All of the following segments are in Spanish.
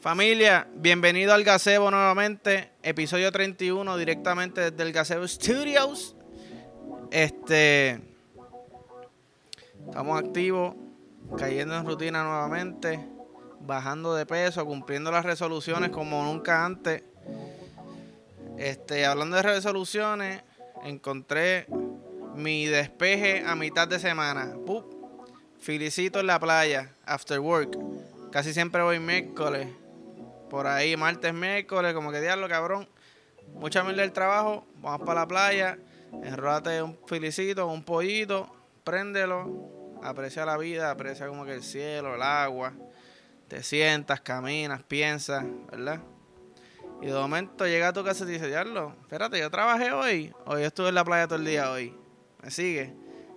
Familia, bienvenido al Gazebo nuevamente, episodio 31 directamente desde el Gazebo Studios. Este estamos activos, cayendo en rutina nuevamente, bajando de peso, cumpliendo las resoluciones como nunca antes. Este, hablando de resoluciones, encontré mi despeje a mitad de semana. ¡Pup! Felicito en la playa, after work. Casi siempre voy miércoles. Por ahí, martes, miércoles, como que diablo, cabrón. Mucha mierda del trabajo. Vamos para la playa. Enrólate un felicito, un pollito. Préndelo. Aprecia la vida, aprecia como que el cielo, el agua. Te sientas, caminas, piensas, ¿verdad? Y de momento llega a tu casa y dice, diablo, espérate, yo trabajé hoy. Hoy estuve en la playa todo el día hoy. ¿Me sigue?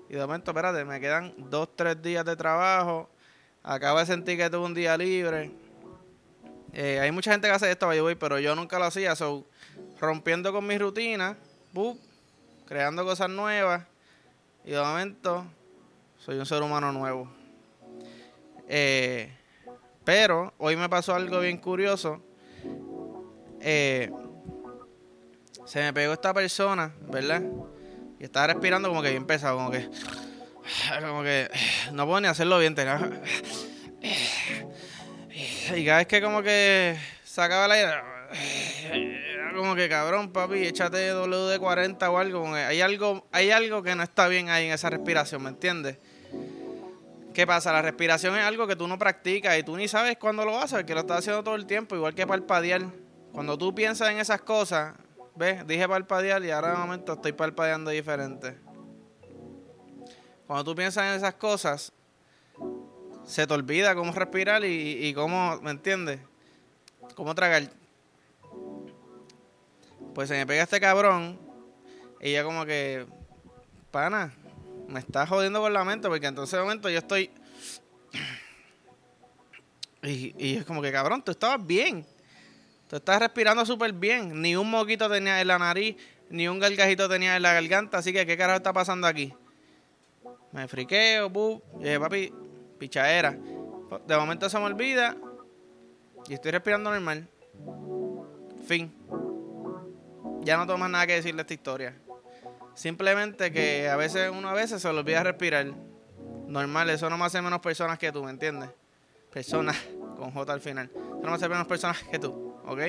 Y de momento, espérate, me quedan dos, tres días de trabajo. Acabo de sentir que tuve un día libre. Eh, hay mucha gente que hace esto, voy, pero yo nunca lo hacía. So, rompiendo con mi rutina, creando cosas nuevas. Y de momento, soy un ser humano nuevo. Eh, pero hoy me pasó algo bien curioso. Eh, se me pegó esta persona, ¿verdad? Y estaba respirando como que bien pesado, como que. Como que. No puedo ni hacerlo bien, tenía. Y cada vez que como que sacaba el aire. Como que cabrón, papi, échate WD-40 o algo. Hay algo. Hay algo que no está bien ahí en esa respiración, ¿me entiendes? ¿Qué pasa? La respiración es algo que tú no practicas y tú ni sabes cuándo lo haces, que lo estás haciendo todo el tiempo, igual que parpadear. Cuando tú piensas en esas cosas, ¿ves? Dije parpadear y ahora de momento estoy parpadeando diferente. Cuando tú piensas en esas cosas, se te olvida cómo respirar y, cómo, ¿me entiendes? Cómo tragar. Pues se me pega este cabrón y ya como que, pana, me está jodiendo por la mente porque entonces de momento yo estoy... Y, y es como que, cabrón, tú estabas bien. Tú estás respirando súper bien. Ni un moquito tenía en la nariz, ni un gargajito tenía en la garganta. Así que, ¿qué carajo está pasando aquí? Me friqueo, bu. Y dije, papi, pichadera. De momento se me olvida. Y estoy respirando normal. Fin. Ya no tengo más nada que decirle esta historia. Simplemente que a veces uno a veces se le olvida respirar. Normal, eso no me hace menos personas que tú, ¿me entiendes? Personas con J al final. Eso no me hace menos personas que tú. ¿Ok?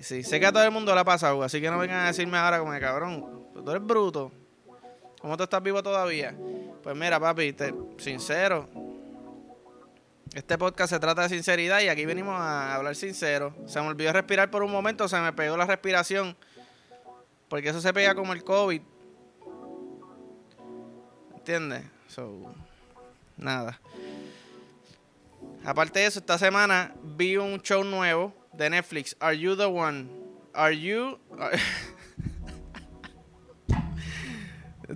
Sí, sé que a todo el mundo le ha pasado, así que no vengan a decirme ahora como de cabrón, tú eres bruto. ¿Cómo tú estás vivo todavía? Pues mira, papi, te, sincero. Este podcast se trata de sinceridad y aquí venimos a hablar sincero. Se me olvidó respirar por un momento, se me pegó la respiración. Porque eso se pega como el COVID. ¿Entiendes? So, nada. Aparte de eso, esta semana vi un show nuevo de Netflix. Are You the One? Are You.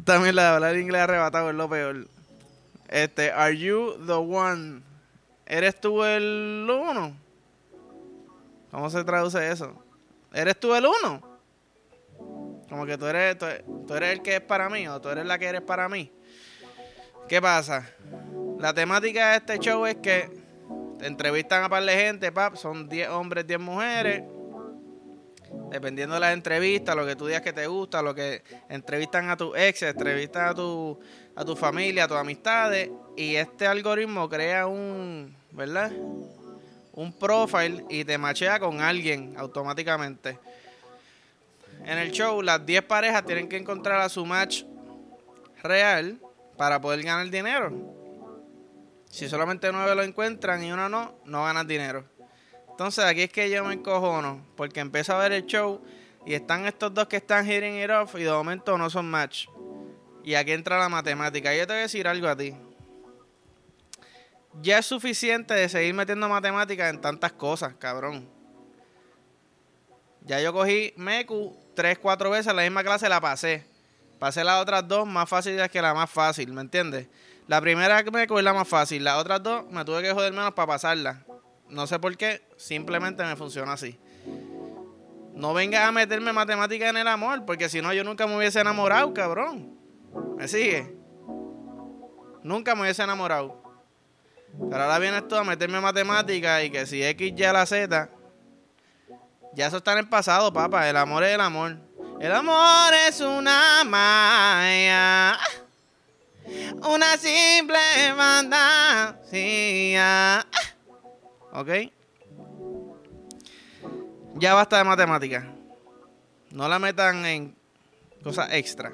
También la de hablar inglés arrebatado es lo peor. Este, Are You the One? ¿Eres tú el uno? ¿Cómo se traduce eso? ¿Eres tú el uno? Como que tú eres, tú, tú eres el que es para mí o tú eres la que eres para mí. ¿Qué pasa? La temática de este show es que entrevistan a par de gente, pap, son 10 hombres, 10 mujeres. Dependiendo de las entrevistas, lo que tú digas que te gusta, lo que entrevistan a tu ex, entrevistan a tu, a tu familia, a tus amistades. Y este algoritmo crea un, ¿verdad? Un profile y te machea con alguien automáticamente. En el show, las 10 parejas tienen que encontrar a su match real para poder ganar dinero. Si solamente nueve lo encuentran y uno no, no ganas dinero. Entonces aquí es que yo me encojono, porque empiezo a ver el show y están estos dos que están hitting it off y de momento no son match. Y aquí entra la matemática. Yo te voy a decir algo a ti. Ya es suficiente de seguir metiendo matemáticas en tantas cosas, cabrón. Ya yo cogí MECU tres, cuatro veces, la misma clase la pasé. Pasé las otras dos más fáciles que la más fácil, ¿me entiendes? La primera que me cogí la más fácil, las otras dos me tuve que joder menos para pasarla. No sé por qué, simplemente me funciona así. No vengas a meterme matemática en el amor, porque si no yo nunca me hubiese enamorado, cabrón. ¿Me sigue? Nunca me hubiese enamorado. Pero ahora vienes tú a meterme matemática y que si X ya la Z, ya eso está en el pasado, papá. El amor es el amor. El amor es una maya. Una simple fantasía. ¿Ok? Ya basta de matemática. No la metan en cosas extra.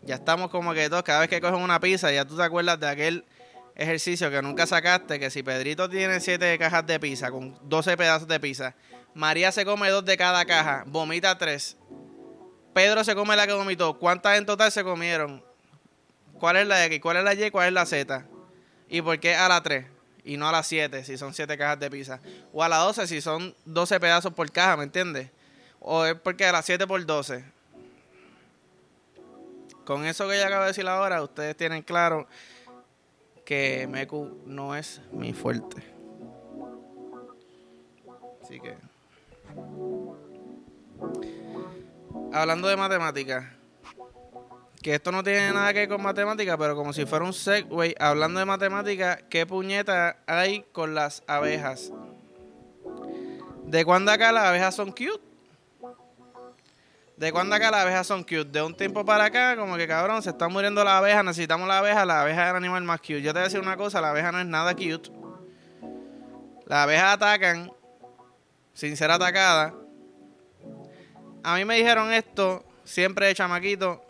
Ya estamos como que todos, cada vez que cogen una pizza, ya tú te acuerdas de aquel ejercicio que nunca sacaste, que si Pedrito tiene siete cajas de pizza con 12 pedazos de pizza, María se come dos de cada caja, vomita tres. Pedro se come la que vomitó. ¿Cuántas en total se comieron? ¿Cuál es la X? ¿Cuál es la Y? ¿Cuál es la Z? ¿Y por qué a la 3? Y no a las 7 si son 7 cajas de pizza. O a la 12 si son 12 pedazos por caja, ¿me entiendes? O es porque a las 7 por 12. Con eso que yo acabo de decir ahora, ustedes tienen claro que Meku no es mi fuerte. Así que. Hablando de matemáticas. Que esto no tiene nada que ver con matemáticas, pero como si fuera un segue, hablando de matemáticas, ¿qué puñeta hay con las abejas? ¿De cuándo acá las abejas son cute? ¿De cuándo acá las abejas son cute? De un tiempo para acá, como que cabrón, se están muriendo las abejas, necesitamos la abeja, la abeja es el animal más cute. Yo te voy a decir una cosa, la abeja no es nada cute. Las abejas atacan sin ser atacadas. A mí me dijeron esto siempre chamaquito.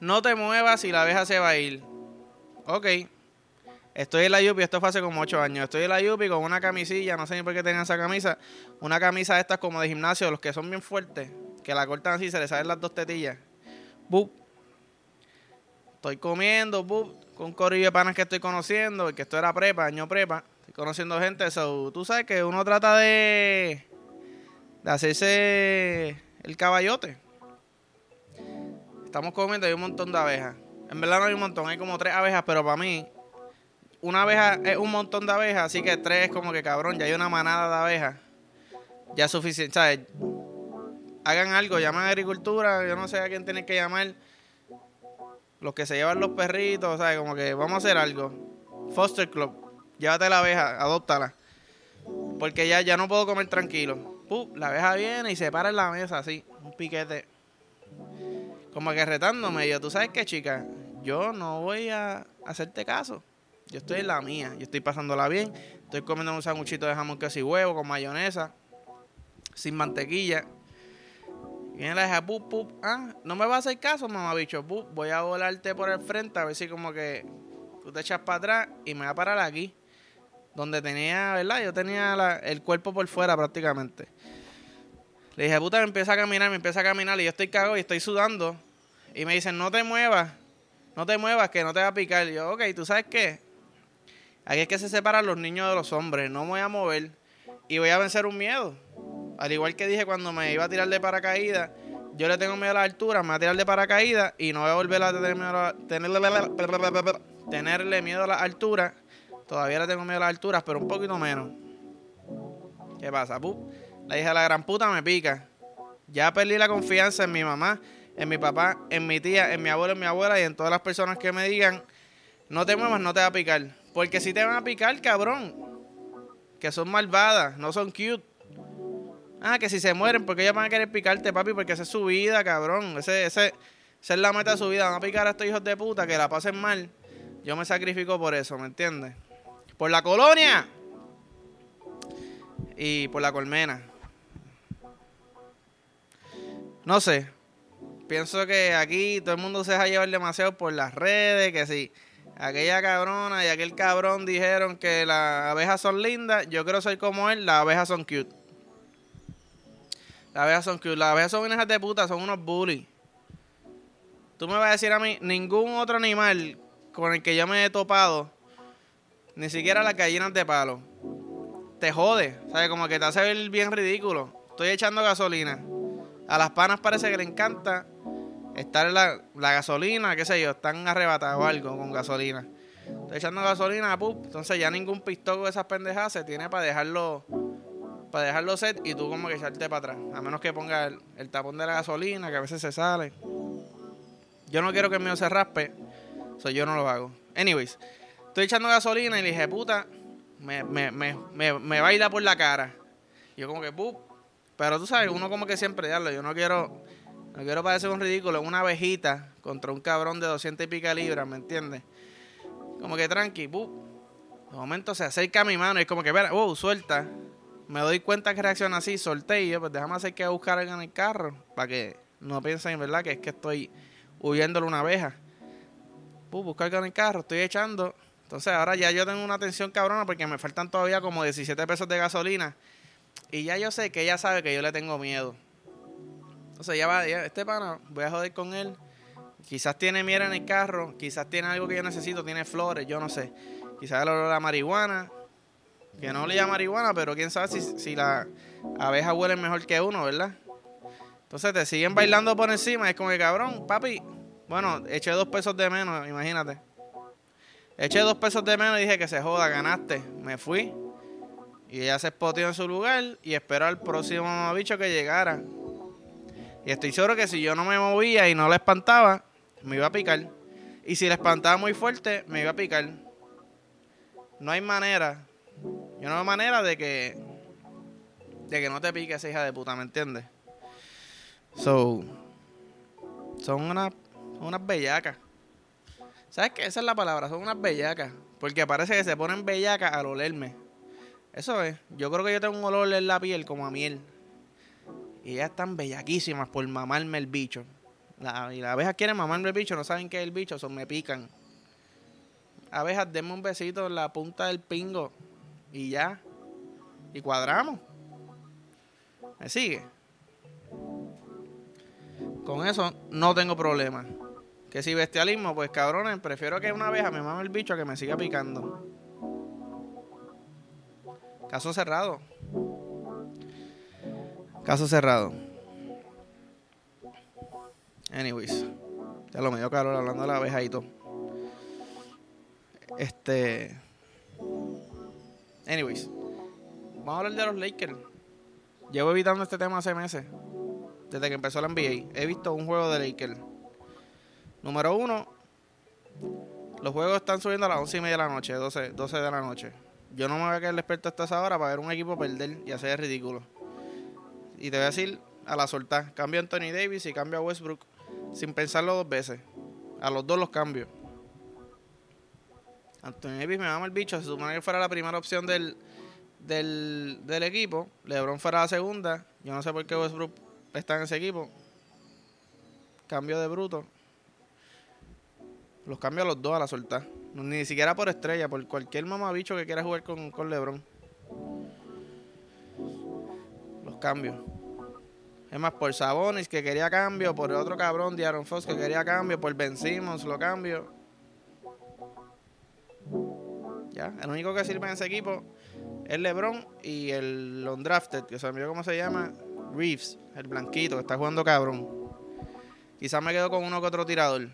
No te muevas y la abeja se va a ir. Ok. Estoy en la Yupi, esto fue hace como 8 años. Estoy en la Yupi con una camisilla, no sé ni por qué tenían esa camisa. Una camisa de estas como de gimnasio, los que son bien fuertes, que la cortan así, se les salen las dos tetillas. Bup. Estoy comiendo, bup, con un corillo de panas que estoy conociendo, que esto era prepa, año prepa. Estoy conociendo gente, eso. Tú sabes que uno trata de, de hacerse el caballote. Estamos comiendo, hay un montón de abejas. En verdad no hay un montón, hay como tres abejas, pero para mí una abeja es un montón de abejas, así que tres es como que cabrón, ya hay una manada de abejas. Ya es suficiente, ¿sabes? Hagan algo, llaman a agricultura, yo no sé a quién tienen que llamar. Los que se llevan los perritos, ¿sabes? Como que vamos a hacer algo. Foster Club, llévate la abeja, adóptala. Porque ya, ya no puedo comer tranquilo. Pup, la abeja viene y se para en la mesa así, un piquete. Como que retándome. yo, ¿tú sabes qué, chica? Yo no voy a hacerte caso. Yo estoy en la mía, yo estoy pasándola bien. Estoy comiendo un sanguchito de jamón queso y huevo con mayonesa, sin mantequilla. Viene la deja, pup, pup, ah, no me va a hacer caso, mamá bicho, pup, voy a volarte por el frente a ver si como que tú te echas para atrás y me va a parar aquí. Donde tenía, ¿verdad? Yo tenía el cuerpo por fuera prácticamente. Le dije, puta, me empieza a caminar, me empieza a caminar y yo estoy cagado y estoy sudando. Y me dicen, no te muevas, no te muevas, que no te va a picar. Y yo, ok, ¿tú sabes qué? Aquí es que se separan los niños de los hombres. No me voy a mover y voy a vencer un miedo. Al igual que dije cuando me iba a tirar de paracaídas, yo le tengo miedo a la altura, me voy a tirar de paracaídas y no voy a volver a tener tenerle, tenerle miedo a la altura. Todavía le tengo miedo a las alturas, pero un poquito menos. ¿Qué pasa? La hija de la gran puta me pica. Ya perdí la confianza en mi mamá, en mi papá, en mi tía, en mi abuelo, en mi abuela y en todas las personas que me digan, no te muevas, no te va a picar. Porque si te van a picar, cabrón. Que son malvadas, no son cute. Ah, que si se mueren, porque ellas van a querer picarte, papi, porque esa es su vida, cabrón. Ese, ese, esa es la meta de su vida. Van a picar a estos hijos de puta que la pasen mal. Yo me sacrifico por eso, ¿me entiendes? Por la colonia. Y por la colmena. No sé. Pienso que aquí todo el mundo se deja llevar demasiado por las redes, que si aquella cabrona y aquel cabrón dijeron que las abejas son lindas, yo creo soy como él, las abejas son cute. Las abejas son cute, las abejas son unas de puta, son unos bullies. Tú me vas a decir a mí, ningún otro animal con el que yo me he topado, ni siquiera las gallinas de palo, te jode, ¿sabes? Como que te hace ver bien ridículo. Estoy echando gasolina. A las panas parece que le encanta estar en la, gasolina, qué sé yo, están arrebatados algo con gasolina. Estoy echando gasolina, pup, entonces ya ningún pistoco de esas pendejadas se tiene para dejarlo para dejarlo set y tú como que echarte para atrás. A menos que ponga el, tapón de la gasolina, que a veces se sale. Yo no quiero que el mío se raspe, so yo no lo hago. Anyways, estoy echando gasolina y le dije, puta, me, me, me, me, baila por la cara. Yo como que, pup. Pero tú sabes, uno como que siempre, diablo, yo no quiero, no quiero parecer un ridículo, una abejita contra un cabrón de 200 y pica libras, ¿me entiendes? Como que tranqui, pup. De momento se acerca a mi mano y es como que, espera, wow, suelta. Me doy cuenta que reacciona así, solté y yo, pues déjame hacer que buscar algo en el carro para que no piensen, ¿verdad? Que es que estoy huyéndole una abeja. Pup, buscar algo en el carro, estoy echando. Entonces ahora ya yo tengo una tensión cabrona porque me faltan todavía como 17 pesos de gasolina. Y ya yo sé que ella sabe que yo le tengo miedo. Entonces ya va, este pana, voy a joder con él. Quizás tiene miel en el carro, quizás tiene algo que yo necesito, tiene flores, yo no sé. Quizás el olor a la marihuana, que no le a marihuana, pero quién sabe si, si la abeja huele mejor que uno, ¿verdad? Entonces te siguen bailando por encima, es como que cabrón, papi, bueno, eché dos pesos de menos, imagínate. Eché dos pesos de menos y dije que se joda, ganaste. Me fui. Y ella se espoteó en su lugar y esperó al próximo bicho que llegara. Y estoy seguro que si yo no me movía y no la espantaba, me iba a picar. Y si la espantaba muy fuerte, me iba a picar. No hay manera. Yo no hay manera de que. De que no te pique esa hija de puta, ¿me entiendes? So. Son unas, unas bellacas. ¿Sabes qué? Esa es la palabra, son unas bellacas. Porque parece que se ponen bellacas al olerme. Eso es. Yo creo que yo tengo un olor en la piel como a miel. Y ellas están bellaquísimas por mamarme el bicho. y las abejas quieren mamarme el bicho, no saben qué es el bicho, son me pican. Abejas, denme un besito en la punta del pingo. Y ya. Y cuadramos. ¿Me sigue? Con eso no tengo problema. Que si bestialismo, pues cabrones, prefiero que una abeja me mame el bicho a que me siga picando. Caso cerrado. Caso cerrado. Anyways. Ya lo medio calor hablando de la abeja y todo. Este. Anyways. Vamos a hablar de los Lakers. Llevo evitando este tema hace meses. Desde que empezó la NBA. He visto un juego de Lakers. Número uno. Los juegos están subiendo a las once y media de la noche, 12, 12 de la noche. Yo no me voy a quedar experto hasta esa hora para ver un equipo perder y hacer ridículo. Y te voy a decir a la soltar. Cambio a Anthony Davis y cambio a Westbrook sin pensarlo dos veces. A los dos los cambio. Anthony Davis me mama el bicho. Se supone que fuera la primera opción del, del, del equipo. LeBron fuera la segunda. Yo no sé por qué Westbrook está en ese equipo. Cambio de bruto. Los cambio a los dos a la soltar. Ni siquiera por estrella, por cualquier mamabicho que quiera jugar con, con LeBron. Los cambio. Es más, por Sabonis que quería cambio, por otro cabrón de Aaron Fox que quería cambio, por Ben Simmons lo cambio. Ya, el único que sirve en ese equipo es LeBron y el undrafted, que se me olvidó cómo se llama, Reeves, el blanquito que está jugando cabrón. Quizás me quedo con uno que otro tirador.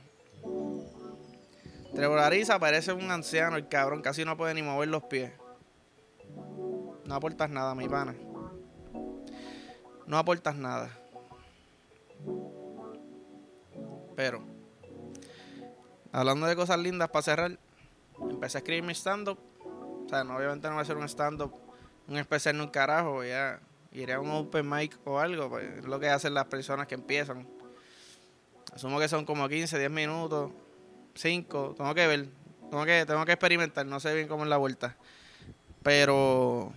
Trevor Ariza parece un anciano, el cabrón, casi no puede ni mover los pies. No aportas nada, mi pana. No aportas nada. Pero, hablando de cosas lindas para cerrar, empecé a escribir mi stand-up. O sea, no, obviamente no va a ser un stand-up, un especial en un carajo, ya iré a un open mic o algo, pues es lo que hacen las personas que empiezan. Asumo que son como 15, 10 minutos 5, tengo que ver, tengo que, tengo que experimentar, no sé bien cómo es la vuelta. Pero,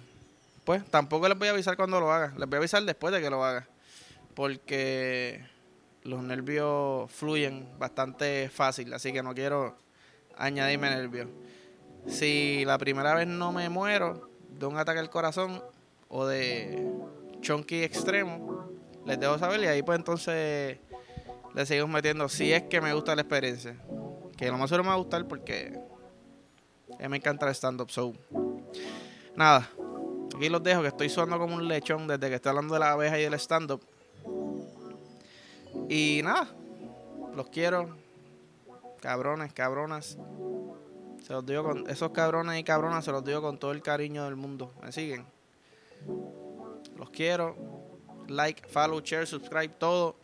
pues, tampoco les voy a avisar cuando lo haga, les voy a avisar después de que lo haga. Porque los nervios fluyen bastante fácil, así que no quiero añadirme nervios. Si la primera vez no me muero de un ataque al corazón o de chunky extremo, les dejo saber y ahí pues entonces le seguimos metiendo si es que me gusta la experiencia. Que lo más me va a gustar porque me encanta el stand-up. So, nada, aquí los dejo que estoy suando como un lechón desde que estoy hablando de la abeja y del stand-up. Y nada, los quiero. Cabrones, cabronas. Se los digo con. Esos cabrones y cabronas se los digo con todo el cariño del mundo. ¿Me siguen? Los quiero. Like, follow, share, subscribe, todo.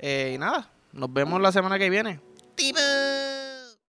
Eh, y nada, nos vemos la semana que viene. ¡Tiba!